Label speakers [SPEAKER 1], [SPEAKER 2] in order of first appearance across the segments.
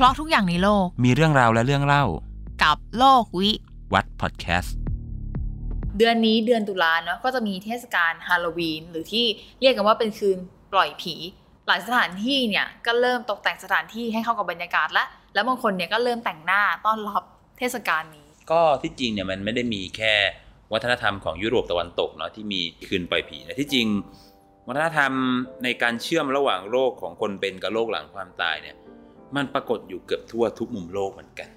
[SPEAKER 1] เพราะทุกอย่างในโลก
[SPEAKER 2] มีเรื่องราวและเรื่องเล่า
[SPEAKER 1] กับโลกวิ
[SPEAKER 2] วัดพอดแคสต์
[SPEAKER 1] เดือนนี้เดือนตุลาเนาะก็จะมีเทศกาลฮาโลวีนหรือที่เรียกกันว่าเป็นคืนปล่อยผี หลายสถานที่เนี่ยก็เริ่มตกแต่งสถานที่ให้เข้ากับบรรยากาศและแล้วบางคนเนี่ยก็เริ่มแต่งหน้าต้อนรับเทศกาลนี้
[SPEAKER 2] ก็ที่จริงเนี่ยมันไม่ได้มีแค่วัฒนธรรมของยุโรปตะวันตกเนาะที่มีคืนปล่อยผีนะที่จริง วัฒนธรรมในการเชื่อมระหว่างโลกของคนเป็นกับโลกหลังความตายเนี่ย มันปรากฏอยู่เกือบทั่วทุกมุมโลกเหมือนกัน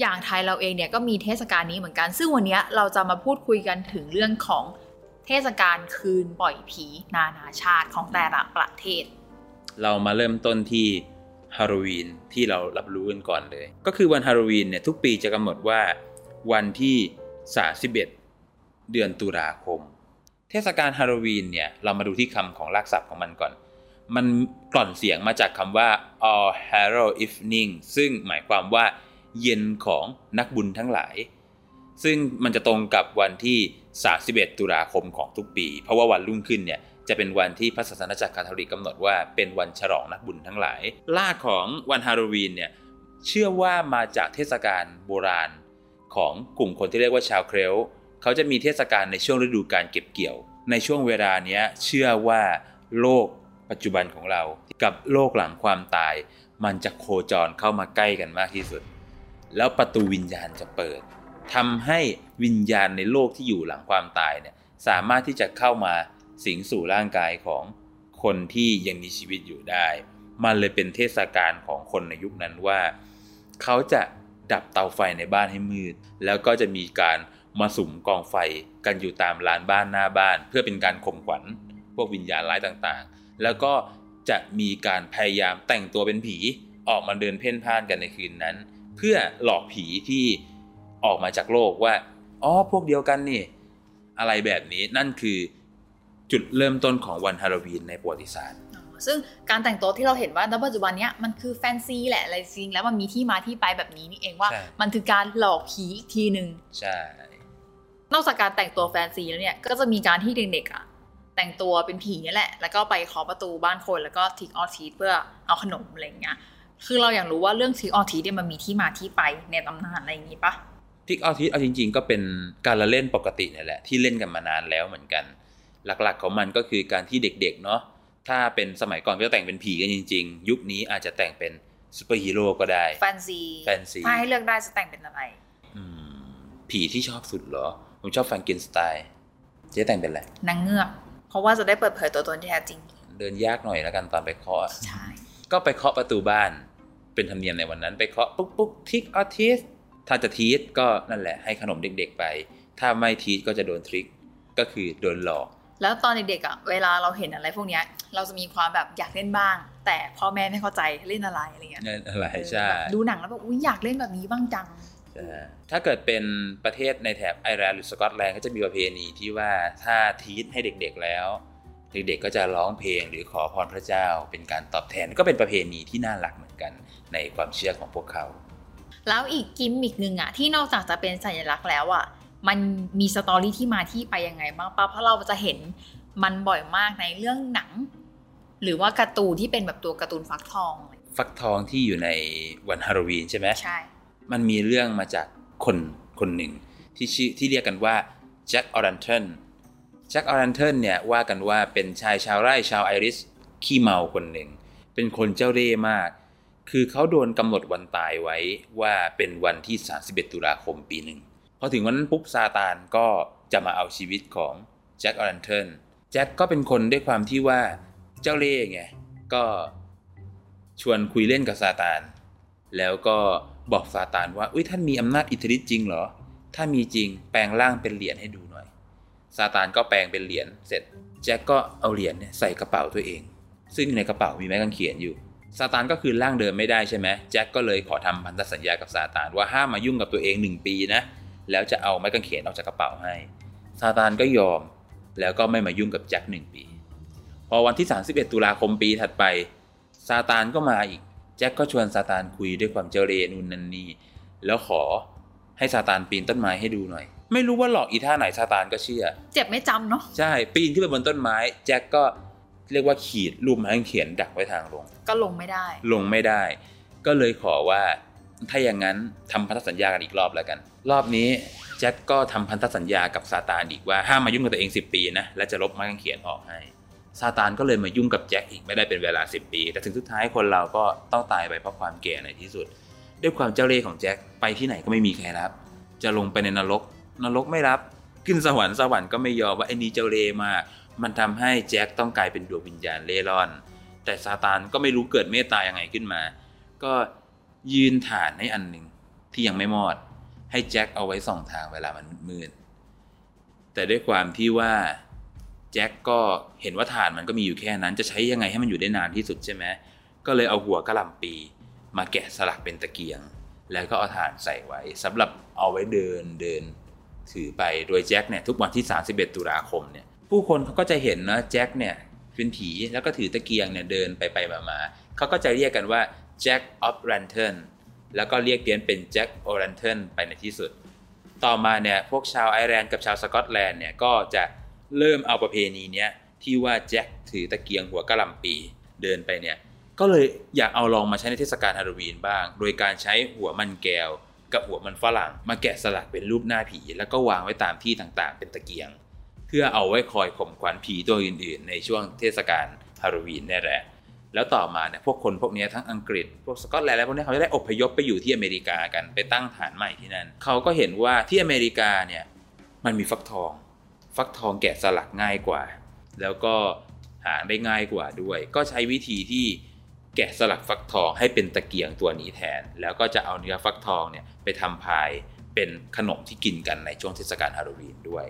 [SPEAKER 1] อย่างไทยเราเองเนี่ยก็มีเทศกาลนี้เหมือนกัน ซึ่งวันนี้เราจะมาพูดคุยกันถึงเรื่องของเทศกาลคืนปล่อยผีนานาชาติของแต่ละประเทศ
[SPEAKER 2] เรามาเริ่มต้นที่ฮาโลวีนที่เรารับรู้กันก่อนเลย ก็คือวันฮาโลวีนเนี่ยทุกปีจะกำหนดว่าวันที่ 31 เดือนตุลาคม เทศกาลฮาโลวีนเนี่ยเรามาดูที่คำของรากศัพท์ของมันก่อน มันกล่อนเสียงมาจากคำว่า All Hallow Evening ซึ่งหมายความว่าเย็นของนักบุญทั้งหลาย ซึ่งมันจะตรงกับวันที่ 31 ตุลาคมของทุกปี เพราะว่าวันรุ่งขึ้นเนี่ยจะเป็นวันที่พระศาสนาจักรคาทอลิกกำหนดว่าเป็นวันฉลองนักบุญทั้งหลาย ล่าของวันฮาโลวีนเนี่ยเชื่อว่ามาจากเทศกาลโบราณ ของกลุ่มคนที่เรียกว่าชาวเครลเขาจะมีเทศกาลในช่วงฤดูการเก็บเกี่ยว ในช่วงเวลานี้เชื่อว่าโลก ปัจจุบันของเรากับโลกหลังความตาย มันจะโคจรเข้ามาใกล้กันมากที่สุด แล้วประตูวิญญาณจะเปิดทำให้วิญญาณในโลกที่อยู่หลังความตายเนี่ยสามารถที่จะเข้ามาสิงสู่ร่างกายของคนที่ยังมีชีวิตอยู่ได้ มันเลยเป็นเทศกาลของคนในยุคนั้นว่า เขาจะดับเตาไฟในบ้านให้มืด แล้วก็จะมีการมาสุมกองไฟกันอยู่ตามลานบ้านหน้าบ้าน เพื่อเป็นการข่มขวัญพวกวิญญาณร้ายต่างๆ แล้วก็จะมีการพยายามแต่งตัวเป็นผีออกมาเดินเพ่นพ่านกันในคืนนั้น เพื่อหลอกผีที่ออกมาจากโลกว่าอ๋อพวกเดียวกันนี่ อะไรแบบนี้นั่นคือจุดเริ่มต้นของวันฮาโลวีนในประวัติศาสตร์
[SPEAKER 1] ซึ่งการแต่งตัวที่เราเห็นว่าณปัจจุบันเนี้ยมันคือแฟนซีแหละอะไรจริงแล้วมันมีที่มาที่ไปแบบนี้นี่เองว่า
[SPEAKER 2] ใช่
[SPEAKER 1] มันคือการหลอกผีอีกทีหนึ่ง
[SPEAKER 2] ใช่
[SPEAKER 1] นอกจากการแต่งตัวแฟนซีแล้วเนี่ยก็จะมีการที่เด็กๆอะ แต่งตัวเป็นผีนี่แหละ แล้วก็ไปเคาะประตูบ้านคน แล้วก็ทิกออทีเพื่อเอาขนมอะไรอย่างเงี้ย คือเราอยากรู้ว่าเรื่องทิกออทีเนี่ยมันมีที่มาที่ไปในตำนานอะไรอย่างงี้ปะ
[SPEAKER 2] ทิกเอาทิสเอาจริง ๆ ก็เป็นการละเล่นปกติเนี่ยแหละ ที่เล่นกันมานานแล้วเหมือนกัน หลักๆของมันก็คือการที่เด็กๆเนาะ ถ้าเป็นสมัยก่อนก็จะแต่งเป็นผีกันจริง ๆ ยุคนี้อาจจะแต่งเป็นซูเปอร์ฮีโร่ก็ได้
[SPEAKER 1] แฟนซี
[SPEAKER 2] แฟนซี
[SPEAKER 1] ถ้าให้เลือกได้จะแต่งเป็นอะไร
[SPEAKER 2] อืม ผีที่ชอบสุดเหรอ ผมชอบแฟรงเกนสไตน์เจ๊แต่งเป็นอะไร
[SPEAKER 1] นางเงือก เพราะว่าจะได้เปิดเผยตัวตนที่แท้จริง
[SPEAKER 2] เดินยากหน่อยแล้วกันตอนไปเคาะ
[SPEAKER 1] ใช่
[SPEAKER 2] ก็ไปเคาะประตูบ้าน เป็นธรรมเนียมในวันนั้น ไปเคาะปุ๊บปุ๊บ trick or treat ถ้าจะ treat ก็นั่นแหละให้ขนมเด็กๆไป ถ้าไม่ทีสก็จะโดนทริกก็คือโดนหลอก
[SPEAKER 1] แล้วตอนเด็กๆอะเวลาเราเห็นอะไรพวกเนี้ยเราจะมีความแบบอยากเล่นบ้าง แต่พ่อแม่ไม่เข้าใจเล่นอะไรอะไรเงี้ย
[SPEAKER 2] นั่นอะไรใช่
[SPEAKER 1] แบบดูหนังแล้วแบบอุ้ยอยากเล่นแบบนี้บ้างจัง
[SPEAKER 2] ใช่ ถ้าเกิดเป็นประเทศในแถบไอร์แลนด์หรือสกอตแลนด์ก็จะมีประเพณีที่ว่าถ้าทีสให้เด็กๆแล้ว เด็กๆก็จะร้องเพลงหรือขอพรพระเจ้าเป็นการตอบแทนก็เป็นประเพณีที่น่ารักเหมือนกันในความเชื่อของพวกเขา
[SPEAKER 1] แล้วอีกกิมมิกหนึ่งอะที่นอกจากจะเป็นสัญลักษณ์แล้วอะมันมี story ที่มาที่ไปยังไงบ้างปะเพราะเราจะเห็นมันบ่อยมากในเรื่องหนัง หรือว่าการ์ตูนที่เป็นแบบตัวการ์ตูนฟักทอง
[SPEAKER 2] ฟักทองที่อยู่ในวันฮาโลวีนใช่ไหม
[SPEAKER 1] ใช่
[SPEAKER 2] มันมีเรื่องมาจากคนคนหนึ่ง ที่ชื่อที่เรียกกันว่า Jack-o'-lantern Jack-o'-lantern เนี่ยว่ากันว่าเป็นชายชาวไร่ชาวไอริชขี้เมาคนหนึ่ง เป็นคนเจ้าเร่ห์มาก คือเขาโดนกำหนดวันตายไว้ว่าเป็นวันที่ 31 ตุลาคมปีหนึ่งพอถึงวันนั้นปุ๊บซาตานก็จะมาเอาชีวิตของแจ็คออรันเทนแจ็คก็เป็นคนด้วยความที่ว่าเจ้าเล่ห์ไงก็ชวนคุยเล่นกับซาตาน แล้วก็ บอกซาตานว่าอุ้ยท่านมีอำนาจอิทธิฤทธิ์จริงเหรอ ถ้ามีจริงแปลงร่างเป็นเหรียญให้ดูหน่อย ซาตานก็แปลงเป็นเหรียญเสร็จ แจ็คก็เอาเหรียญเนี่ยใส่กระเป๋าตัวเอง ซึ่งในกระเป๋ามีไม้กางเขนอยู่ ซาตานก็คือร่างเดิมไม่ได้ใช่ไหมแจ็คก็เลยขอทำพันธสัญญากับซาตานว่าห้ามมายุ่งกับตัวเองหนึ่งปีนะ แล้วจะเอาไม้กางเขนออกจากกระเป๋าให้ ซาตานก็ยอม แล้วก็ไม่มายุ่งกับแจ็คหนึ่งปี พอวันที่ 31 ตุลาคมปีถัดไป ซาตานก็มาอีก แจ็คก็ชวนซาตานคุยด้วยความเจเรนู่นนั่นนี่แล้วขอให้ซาตานปีนต้นไม้ให้ดูหน่อย ไม่รู้ว่าหลอกอีท่าไหนซาตานก็เชื่อ
[SPEAKER 1] เจ็บไม่จำเนาะ
[SPEAKER 2] ใช่ปีนขึ้นไปบนต้นไม้ แจ็คก็เรียกว่าขีดรูปไม้กางเขียนดักไว้ทางลง
[SPEAKER 1] ก็ลงไม่ได้
[SPEAKER 2] ลงไม่ได้ ก็เลยขอว่าถ้าอย่างนั้นทำพันธสัญญากันอีกรอบแล้วกัน รอบนี้แจ็คก็ทำพันธสัญญากับซาตานอีกว่าห้ามมายุ่งกับตัวเอง 10 ปีนะและจะลบไม้กางเขนออกให้ ซาตานก็เลยมายุ่งกับแจ็คอีกไม่ได้เป็นเวลา 10 ปี แต่ถึงสุดท้ายคนเราก็ต้องตายไปเพราะความแก่ในที่สุด ด้วยความเจ้าเล่ห์ของแจ็คไปที่ไหนก็ไม่มีใครรับ จะลงไปในนรก นรกไม่รับ ขึ้นสวรรค์สวรรค์ก็ไม่ยอมว่าไอ้นี้เจ้าเล่ห์มากมันทำให้แจ็คต้องกลายเป็นดวงวิญญาณเล่ร่อน แต่ซาตานก็ไม่รู้เกิดเมตตายังไงขึ้นมา ก็ยืนฐานให้อันหนึ่งที่ยังไม่มอด ให้แจ็คเอาไว้ส่องทางเวลามันมืดแต่ด้วยความที่ว่า แจ็คก็เห็นว่าฐานมันก็มีอยู่แค่นั้น จะใช้ยังไงให้มันอยู่ได้นานที่สุดใช่ไหมก็เลยเอาหัวกะหล่ำปลี มาแกะสลักเป็นตะเกียง แล้วก็เอาถ่านใส่ไว้สำหรับเอาไว้เดินเดิน ถือไปโดยแจ็คเนี่ยทุกวันที่ 31 ตุลาคมเนี่ยผู้คนเขาก็จะเห็นนะแจ็คเนี่ยเป็นผีแล้วก็ถือตะเกียงเนี่ยเดินไปไปมามาเขาก็จะเรียกกันว่า Jack of lantern แล้วก็เรียกเพี้ยนเป็น Jack-o'-lantern ไปในที่สุด ต่อมาเนี่ยพวกชาวไอร์แลนด์กับชาวสกอตแลนด์เนี่ยก็จะ เริ่มเอาประเพณีเนี้ยที่ว่าแจ็คถือตะเกียงหัวกะหล่ำปีเดินไปเนี่ยก็เลยอยากเอาลองมาใช้ในเทศกาลฮาโลวีนบ้าง โดยการใช้หัวมันแก้ว กับหัวมันฝรั่ง มาแกะสลักเป็นรูปหน้าผี แล้วก็วางไว้ตามที่ต่างๆ เป็นตะเกียง เพื่อเอาไว้คอยข่มขวัญผีตัวอื่นๆ ในช่วงเทศกาลฮาโลวีนนี่แหละแล้วต่อมาเนี่ยพวกคนพวกนี้ทั้งอังกฤษ พวกสกอตแลนด์และพวกนี้เขาจะได้อพยพไปอยู่ที่อเมริกากันไปตั้งฐานใหม่ที่นั่นเขาก็เห็นว่าที่อเมริกาเนี่ยมันมีฟักทอง ฟักทองแกะสลักง่ายกว่า แล้วก็หาได้ง่ายกว่าด้วย ก็ใช้วิธีที่แกะสลักฟักทองให้เป็นตะเกียงตัวนี้แทน แล้วก็จะเอาเนื้อฟักทองเนี่ยไปทำพายเป็นขนมที่กินกันในช่วงเทศกาลฮาโลวีนด้วย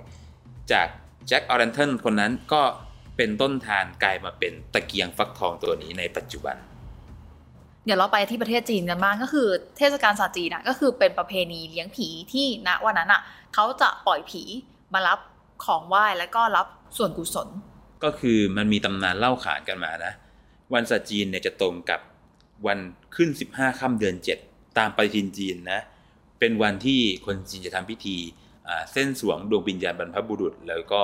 [SPEAKER 2] จากแจ็คออเรนเทนคนนั้นก็เป็นต้นทานกลายมาเป็นตะเกียงฟักทองตัวนี้ในปัจจุบัน
[SPEAKER 1] เดี๋ยวเราไปที่ประเทศจีนกันบ้างก็คือ เทศกาลศาสตร์จีนอะก็คือเป็นประเพณีเลี้ยงผีที่ณวันนั้นอะเขาจะปล่อยผีมารับ ของไหว้แล้วก็รับส่วนกุศล
[SPEAKER 2] ก็คือมันมีตำนานเล่าขานกันมานะ วันศาสตร์จีนเนี่ยจะตรงกับวันขึ้น 15ค่ำเดือน 7 ตามปฏิทินจีนนะเป็นวันที่คนจีนจะทำพิธีเส้นสวงดวงวิญญาณบรรพบุรุษ แล้วก็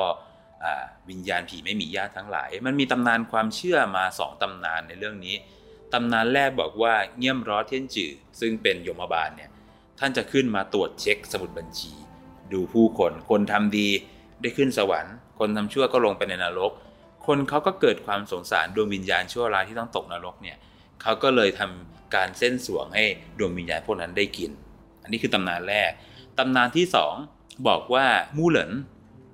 [SPEAKER 2] วิญญาณผีไม่มีญาติทั้งหลาย มันมีตำนานความเชื่อมาสองตำนานในเรื่องนี้ตำนานแรกบอกว่าเงี่ยมร้อเทียนจือซึ่งเป็นยมบาลเนี่ยท่านจะขึ้นมาตรวจเช็คสมุดบัญชี ดูผู้คนคนทำดี ได้ขึ้นสวรรค์ คนทำชั่วก็ลงไปในนรก คนเขาก็เกิดความสงสารดวงวิญญาณชั่วร้ายที่ต้องตกนรกเนี่ยเขาก็เลยทำการเส้นสวงให้ดวงวิญญาณพวกนั้นได้กิน อันนี้คือตำนานแรก ตำนานที่สองบอกว่ามู่เหลิน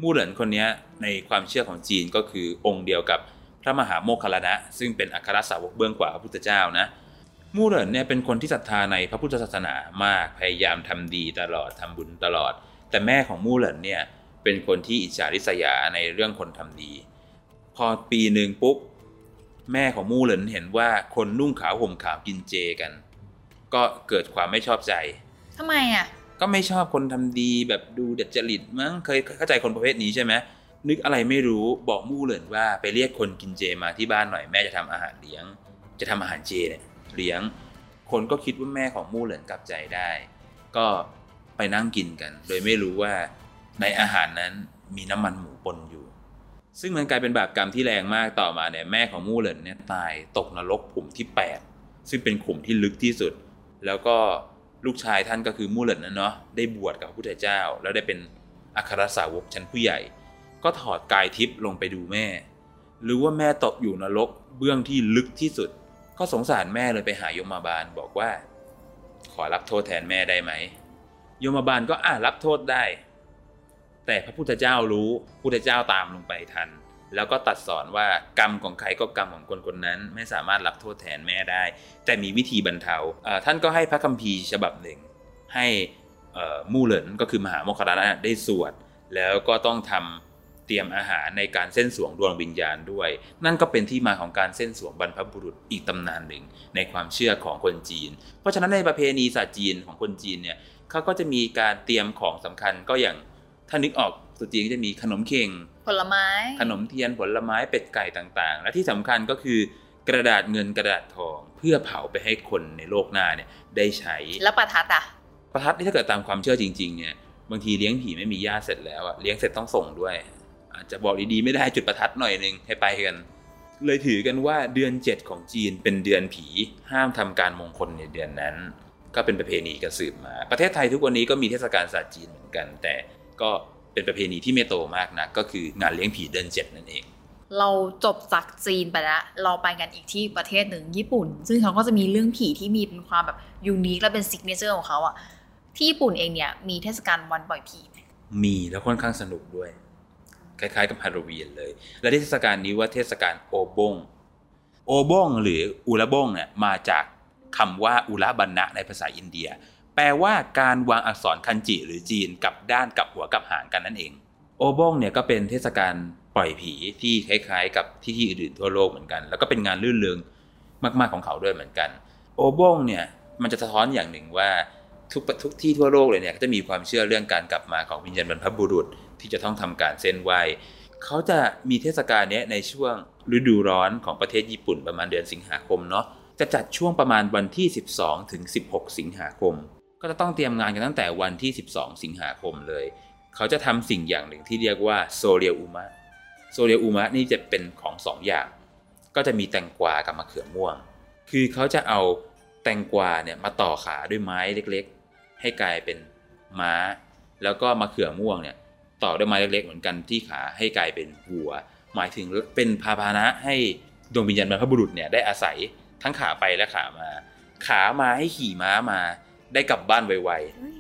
[SPEAKER 2] มู่เหลินคนนี้ในความเชื่อของจีนก็คือองค์เดียวกับพระมหาโมคคัลลนะซึ่งเป็นอัครสาวกเบื้องขวาพระพุทธเจ้านะมู่เหลินเนี่ยเป็นคนที่ศรัทธาในพระพุทธศาสนามากพยายามทำดีตลอดทำบุญตลอด แต่แม่ของมู่เหลินเนี่ย เป็นคนที่อิจฉาริษยาในเรื่องคนทำดี พอปีหนึ่งปุ๊บแม่ของมู่เหลินเห็นว่าคนนุ่งขาวห่มขาวกินเจกัน ก็เกิดความไม่ชอบใจ
[SPEAKER 1] ทำไมอะ
[SPEAKER 2] ก็ไม่ชอบคนทำดีแบบดูเด็ดจริตมั้งเคยเข้าใจคนประเภทนี้ใช่ไหมนึกอะไรไม่รู้บอกมู่เหลินว่าไปเรียกคนกินเจมาที่บ้านหน่อยแม่จะทำอาหารเลี้ยง จะทำอาหารเจเนี่ยเลี้ยง คนก็คิดว่าแม่ของมู่เหลินกลับใจได้ ก็ไปนั่งกินกัน โดยไม่รู้ว่า ในอาหารนั้นมีน้ำมันหมูปนอยู่ ซึ่งมันกลายเป็นบาปกรรมที่แรงมากต่อมาเนี่ยแม่ของมู่เหลินเนี่ยตายตกนรกขุมที่ 8 ซึ่งเป็นขุมที่ลึกที่สุด แล้วก็ลูกชายท่านก็คือมู่เหลินนะเนาะได้บวชกับพระพุทธเจ้า แล้วได้เป็นอัครสาวกชั้นผู้ใหญ่ ก็ถอดกายทิพย์ลงไปดูแม่ หรือว่าแม่ตกอยู่นรกเบื้องที่ลึกที่สุด ก็สงสารแม่เลยไปหายมบาลบอกว่า ขอรับโทษแทนแม่ได้ไหม ยมบาลก็อ่ารับโทษได้ แต่พระพุทธเจ้ารู้พุทธเจ้าตามลงไปทัน แล้วก็ตัดสอนว่ากรรมของใครก็กรรมของคนคนนั้น ไม่สามารถรับโทษแทนแม่ได้ แต่มีวิธีบรรเทาท่านก็ให้พระคัมภีร์ฉบับหนึ่ง ให้มู่เหลินก็คือมหาโมคคลลานะได้สวด แล้วก็ต้องทำเตรียมอาหารในการเส้นสวงดวงวิญญาณด้วย นั่นก็เป็นที่มาของการเส้นสวงบรรพบุรุษอีกตำนานหนึ่งในความเชื่อของคนจีน เพราะฉะนั้นในประเพณีศาสตร์จีนของคนจีนเนี่ยเขาก็จะมีการเตรียมของสำคัญก็อย่าง ถ้านึกออกสุจีนก็จะมีขนมเข่ง
[SPEAKER 1] ผลไม้
[SPEAKER 2] ขนมเทียนผลไม้เป็ดไก่ต่างๆ และที่สำคัญก็คือกระดาษเงินกระดาษทอง เพื่อเผาไปให้คนในโลกหน้าเนี่ยได้ใช้
[SPEAKER 1] แล้วประทัดอะ
[SPEAKER 2] ประทัดนี่ถ้าเกิดตามความเชื่อจริง ๆ เนี่ยบางทีเลี้ยงผีไม่มีญาติเสร็จแล้วอะเลี้ยงเสร็จต้องส่งด้วย อาจจะบอกดีๆไม่ได้จุดประทัดหน่อยหนึงให้ไปกัน เลยถือกันว่าเดือนเจ็ดของจีนเป็นเดือนผี ห้ามทำการมงคลในเดือนนั้น ก็เป็นประเพณีกันสืบมา ประเทศไทยทุกวันนี้ก็มีเทศกาลศาสตร์จีนเหมือนกัน แต่ ก็เป็นประเพณีที่ไม่โตมากนะก็คืองานเลี้ยงผีเดือนเจ็ดนั่นเอง
[SPEAKER 1] เราจบจากจีนไปแล้วเราไปกันอีกที่ประเทศหนึ่งญี่ปุ่น ซึ่งเขาก็จะมีเรื่องผีที่มีเป็นความแบบunique และเป็น signature ของเขาอะที่ญี่ปุ่นเองเนี่ยมีเทศกาลวันปล่อยผีไหม
[SPEAKER 2] มีแล้วค่อนข้างสนุกด้วย คล้ายๆกับฮาโลวีนเลย และเทศกาลนี้ว่าเทศกาลโอบง โอบงหรืออุระบงเนี่ยมาจากคำว่าอุระบันนะในภาษาอินเดียแป ลว่าการวางอักษรคันจิหรือจีนกับด้านกับหัวกับหางกันนั่นเอง โอบงเนี่ยก็เป็นเทศกาลปล่อยผีที่คล้ายๆ กับที่ที่อื่นๆทั่วโลกเหมือนกัน แล้วก็เป็นงานรื่นเริงมาก ๆของเขาด้วยเหมือนกัน โอบงเนี่ยมันจะสะท้อนอย่างหนึ่งว่าทุกทุกที่ทั่วโลกเลยเนี่ยก็จะมีความเชื่อเรื่องการกลับมาของวิญญาณบรรพบุรุษที่จะต้องทำการเส้นไหวเขาจะมีเทศกาลนี้ในช่วงฤดูร้อนของประเทศญี่ปุ่นประมาณเดือนสิงหาคมเนาะจะจัดช่วงประมาณวันที่ 12 ถึง 16 สิงหาคม ก็จะต้องเตรียมงานกันตั้งแต่วันที่ 12 สิงหาคมเลย เขาจะทำสิ่งอย่างหนึ่งที่เรียกว่าโซเรียอุมะโซเรียอุมะนี่จะเป็นของสองอย่าง ก็จะมีแตงกวากับมะเขือม่วง คือเขาจะเอาแตงกวาเนี่ยมาต่อขาด้วยไม้เล็กๆ ให้กลายเป็นม้า แล้วก็มะเขือม่วงเนี่ยต่อด้วยไม้เล็กๆ เหมือนกันที่ขาให้กลายเป็นวัว หมายถึงเป็นพาพานะให้ดวงวิญญาณบรรพบุรุษเนี่ยได้อาศัยทั้งขาไปและขามา ขามาให้ขี่ม้ามา ได้กลับบ้านไว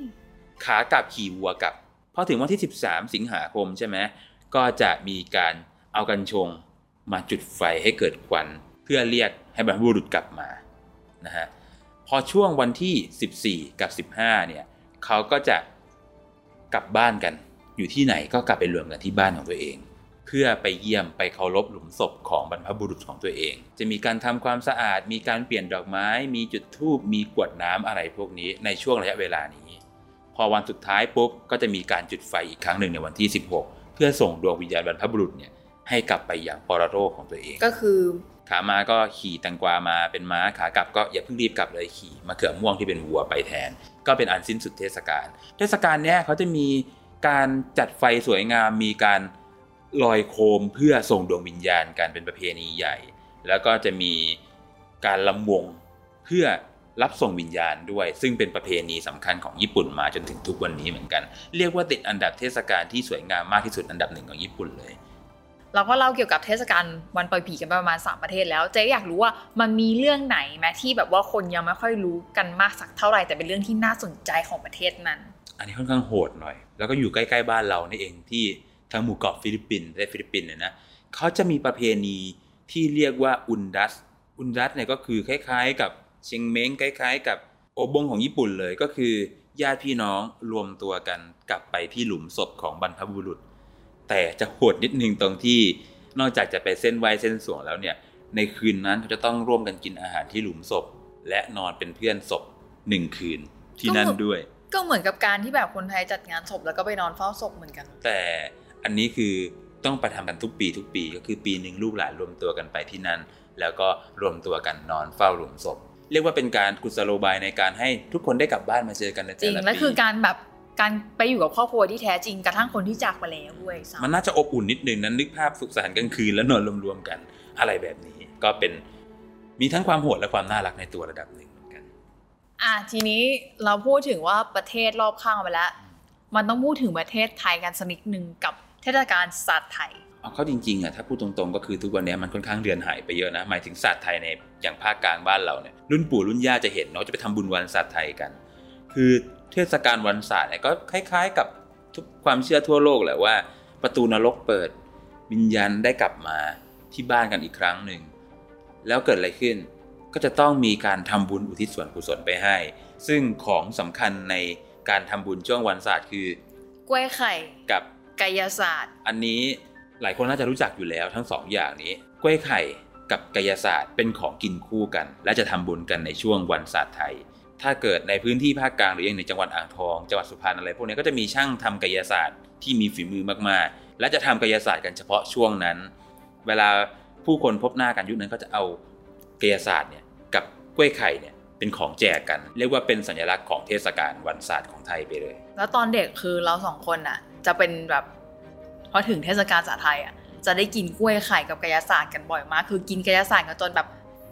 [SPEAKER 2] ๆขากลับขี่วัวกลับพอถึงวันที่ 13 สิงหาคมใช่ไหมก็จะมีการเอากัญชงมาจุดไฟให้เกิดควัน เพื่อเรียกให้บรรพบุรุษกลับมานะฮะพอช่วงวันที่ 14 กับ 15 เนี่ยเขาก็จะกลับบ้านกัน อยู่ที่ไหนก็กลับไปรวมกันที่บ้านของตัวเองเพื่อไปเยี่ยมไปเคารพหลุมศพของบรรพบุรุษของตัวเอง จะมีการทำความสะอาด มีการเปลี่ยนดอกไม้ มีจุดธูปมีกรวดน้ำอะไรพวกนี้ในช่วงระยะเวลานี้ พอวันสุดท้ายปุ๊บก็จะมีการจุดไฟอีกครั้งหนึ่งในวันที่ 16 เพื่อส่งดวงวิญญาณบรรพบุรุษเนี่ยให้กลับไปอย่างปรโลกของตัวเอง
[SPEAKER 1] ก็คือ
[SPEAKER 2] ขามาก็ขี่แตังกวามาเป็นม้าขากลับก็อย่าเพิ่งรีบกลับเลยขี่มะเขือม่วงที่เป็นวัวไปแทน ก็เป็นอันสิ้นสุดเทศกาลเทศกาลเนี้ยเขาจะมีการจัดไฟสวยงามมีการ ลอยโคมเพื่อส่งดวงวิญญาณกันเป็นประเพณีใหญ่ แล้วก็จะมีการลำวงเพื่อรับส่งวิญญาณด้วย ซึ่งเป็นประเพณีสำคัญของญี่ปุ่นมาจนถึงทุกวันนี้เหมือนกัน เรียกว่าติดอันดับเทศกาลที่สวยงามมากที่สุดอันดับหนึ่งของญี่ปุ่นเลย
[SPEAKER 1] เราก็เล่าเกี่ยวกับเทศกาลวันปล่อยผีกันไปประมาณ 3 ประเทศแล้วเจ๊อยากรู้ว่ามันมีเรื่องไหนไหมที่แบบว่าคนยังไม่ค่อยรู้กันมากสักเท่าไหร่แต่เป็นเรื่องที่น่าสนใจของประเทศนั้น
[SPEAKER 2] อันนี้ค่อนข้างโหดหน่อย แล้วก็อยู่ใกล้ๆบ้านเรานี่เองที่ ทางหมู่เกาะฟิลิปปินส์และฟิลิปปินส์เนี่ยนะเขาจะมีประเพณีที่เรียกว่าอุนดัส อุนดัสเนี่ยก็คือคล้ายๆ กับเชงเม้งคล้าย ๆ กับโอบงของญี่ปุ่นเลยก็คือญาติพี่น้องรวมตัวกันกลับไปที่หลุมศพของบรรพบุรุษ แต่จะโหดนิดนึงตรงที่นอกจากจะไปเส้นไหวเส้นสวงแล้วเนี่ยในคืนนั้นเขาจะต้องร่วมกันกินอาหารที่หลุมศพ และนอนเป็นเพื่อนศพหนึ่งคืนที่นั่นด้วย
[SPEAKER 1] ก็เหมือนกับการที่แบบคนไทยจัดงานศพแล้วก็ไปนอนเฝ้าศพเหมือนกัน
[SPEAKER 2] แต่ อันนี้คือต้องไปทำกันทุกปีทุกปีก็คือปีหนึ่งลูกหลานรวมตัวกันไปที่นั่น แล้วก็รวมตัวกันนอนเฝ้าหลุมศพ เรียกว่าเป็นการกุศโลบายในการให้ทุกคนได้กลับบ้านมาเจอกันใน
[SPEAKER 1] จ
[SPEAKER 2] แต่
[SPEAKER 1] ริง
[SPEAKER 2] ละ
[SPEAKER 1] และ
[SPEAKER 2] ปี
[SPEAKER 1] คือการแบบการไปอยู่กับครอบครัวที่แท้จริงกระทั่งคนที่จากไปแล้วด้วยซ้ำ
[SPEAKER 2] มันน่าจะอบอุ่นนิดนึงนั้นนึกภาพสุขสันต์กลางคืนแล้วนอนรวมๆกัน อะไรแบบนี้ก็เป็นมีทั้งความโหดและความน่ารักในตัวระดับหนึ่งเหมือนกัน
[SPEAKER 1] อะทีนี้เราพูดถึงว่าประเทศรอบข้างไปแล้ว มันต้องพูดถึงประเทศไทยกันสักนิดหนึ่งกับ เทศกาลศาสตร์ไทย
[SPEAKER 2] เอาเข้าจริงๆอะถ้าพูดตรงๆ ก็คือทุกวันนี้มันค่อนข้างเดือนหายไปเยอะนะหมายถึงศาสตร์ไทยในอย่างภาคกลางบ้านเราเนี่ยรุ่นปู่รุ่นย่าจะเห็นเนาะจะไปทำบุญวันศาสตร์ไทยกัน คือเทศกาลวันศาสตร์เนี่ยก็คล้าย ๆ กับทุกความเชื่อทั่วโลกแหละว่า ประตูนรกเปิดวิญญาณได้กลับมาที่บ้านกันอีกครั้งหนึ่งแล้วเกิดอะไรขึ้น ก็จะต้องมีการทำบุญอุทิศส่วนกุศลไปให้ ซึ่งของสำคัญในการทำบุญช่วงวันศาสตร์คือก
[SPEAKER 1] ล้วยไข่
[SPEAKER 2] กับ
[SPEAKER 1] กายศาสตร์
[SPEAKER 2] อันนี้หลายคนน่าจะรู้จักอยู่แล้วทั้งสองอย่างนี้กล้วยไข่กับกายศาสตร์เป็นของกินคู่กัน และจะทำบุญกันในช่วงวันศาสตร์ไทย ถ้าเกิดในพื้นที่ภาคกลางหรือยังในจังหวัดอ่างทองจังหวัดสุพรรณอะไรพวกนี้ก็จะมีช่างทำกายศาสตร์ที่มีฝีมือมากๆ และจะทำกายศาสตร์กันเฉพาะช่วงนั้น เวลาผู้คนพบหน้ากันยุคนั้นก็จะเอากายศาสตร์เนี่ยกับกล้วยไข่เนี่ยเป็นของแจกกัน เรียกว่าเป็นสัญลักษณ์ของเทศกาลวันศาสตร์ของไทยไปเลย
[SPEAKER 1] แล้วตอนเด็กคือเราสองคนน่ะ จะเป็นแบบพอถึงเทศกาลศาสตร์ไทยอะจะได้กินกล้วยไข่กับกายศาสตร์กันบ่อยมาก คือกินกายศาสตร์กันจนแบบ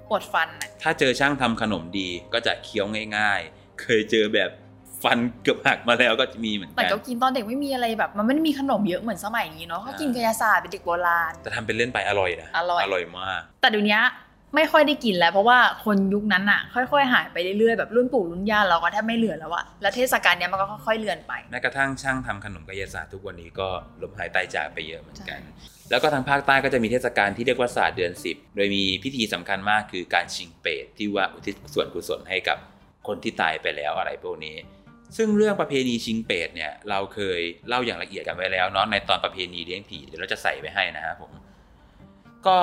[SPEAKER 1] ปวดฟันอะ
[SPEAKER 2] ถ้าเจอช่างทำขนมดีก็จะเคี้ยวง่าย ๆ เคยเจอแบบฟันเกือบหักมาแล้วก็จะมีเหมือน
[SPEAKER 1] แต่
[SPEAKER 2] กัน
[SPEAKER 1] ก็กินตอนเด็กไม่มีอะไรแบบ มันไม่ได้มีขนมเยอะเหมือนสมัยนี้เนาะเขากินกายศาสตร์เป็นเด็กโบราณ
[SPEAKER 2] แต่ทำเป็นเล่นไปอร่อยนะ
[SPEAKER 1] อร่อย
[SPEAKER 2] อร่อยมาก
[SPEAKER 1] แต่เดี๋ยวนี้ ไม่ค่อยได้กินแล้ว เพราะว่าคนยุคนั้นอะค่อยๆ หายไปเรื่อยๆแบบรุ่นปู่รุ่นย่าเราก็แทบไม่เหลือแล้วอะแล้วเทศกาลเนี้ยมันก็ค่อยๆเลือนไป
[SPEAKER 2] แม้กระทั่งช่างทำขนมกายศาสตร์ทุกวันนี้ก็ล้มหายตายจากไปเยอะเหมือนกัน แล้วก็ทางภาคใต้ก็จะมีเทศกาลที่เรียกว่าศาสตร์เดือน 10 โดยมีพิธีสำคัญมากคือการชิงเปรตที่ว่าอุทิศส่วนกุศลให้กับคนที่ตายไปแล้วอะไรพวกนี้ ซึ่งเรื่องประเพณีชิงเปรตเนี่ยเราเคยเล่าอย่างละเอียดกันไว้แล้วเนาะในตอนประเพณีเลี้ยงผีเดี๋ยวเราจะใส่ไว้ให้นะครับผม ก็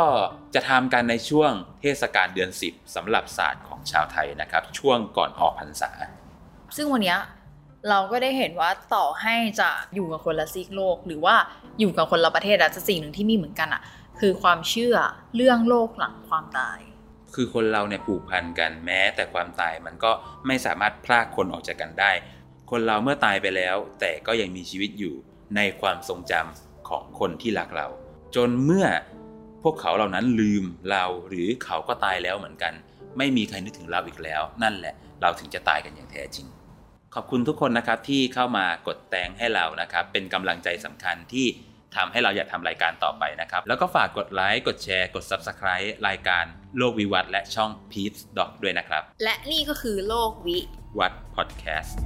[SPEAKER 2] จะทำกันในช่วงเทศกาลเดือน 10สำหรับศาสตร์ของชาวไทยนะครับ ช่วงก่อนออกพรรษา
[SPEAKER 1] ซึ่งวันเนี้ยเราก็ได้เห็นว่าต่อให้จะอยู่กับคนละซีกโลก หรือว่าอยู่กับคนละประเทศอะจะสิ่งหนึ่งที่มีเหมือนกันอะคือความเชื่อเรื่องโลกหลังความตาย
[SPEAKER 2] คือคนเราเนี่ยผูกพันกันแม้แต่ความตายมันก็ไม่สามารถพรากคนออกจากกันได้ คนเราเมื่อตายไปแล้ว แต่ก็ยังมีชีวิตอยู่ในความทรงจำของคนที่รักเรา จนเมื่อ พวกเขาเหล่านั้นลืมเราหรือเขาก็ตายแล้วเหมือนกัน ไม่มีใครนึกถึงเราอีกแล้ว นั่นแหละเราถึงจะตายกันอย่างแท้จริง ขอบคุณทุกคนนะครับที่เข้ามากดแตงให้เรานะครับ เป็นกำลังใจสำคัญที่ทำให้เราอยากทำรายการต่อไปนะครับ แล้วก็ฝากกดไลค์กดแชร์กด Subscribe รายการโลกวิวัฒน์และช่อง Peace Doc ด้วยนะครับ
[SPEAKER 1] และนี่ก็คือโลกวิ
[SPEAKER 2] วัดพอดแคสต์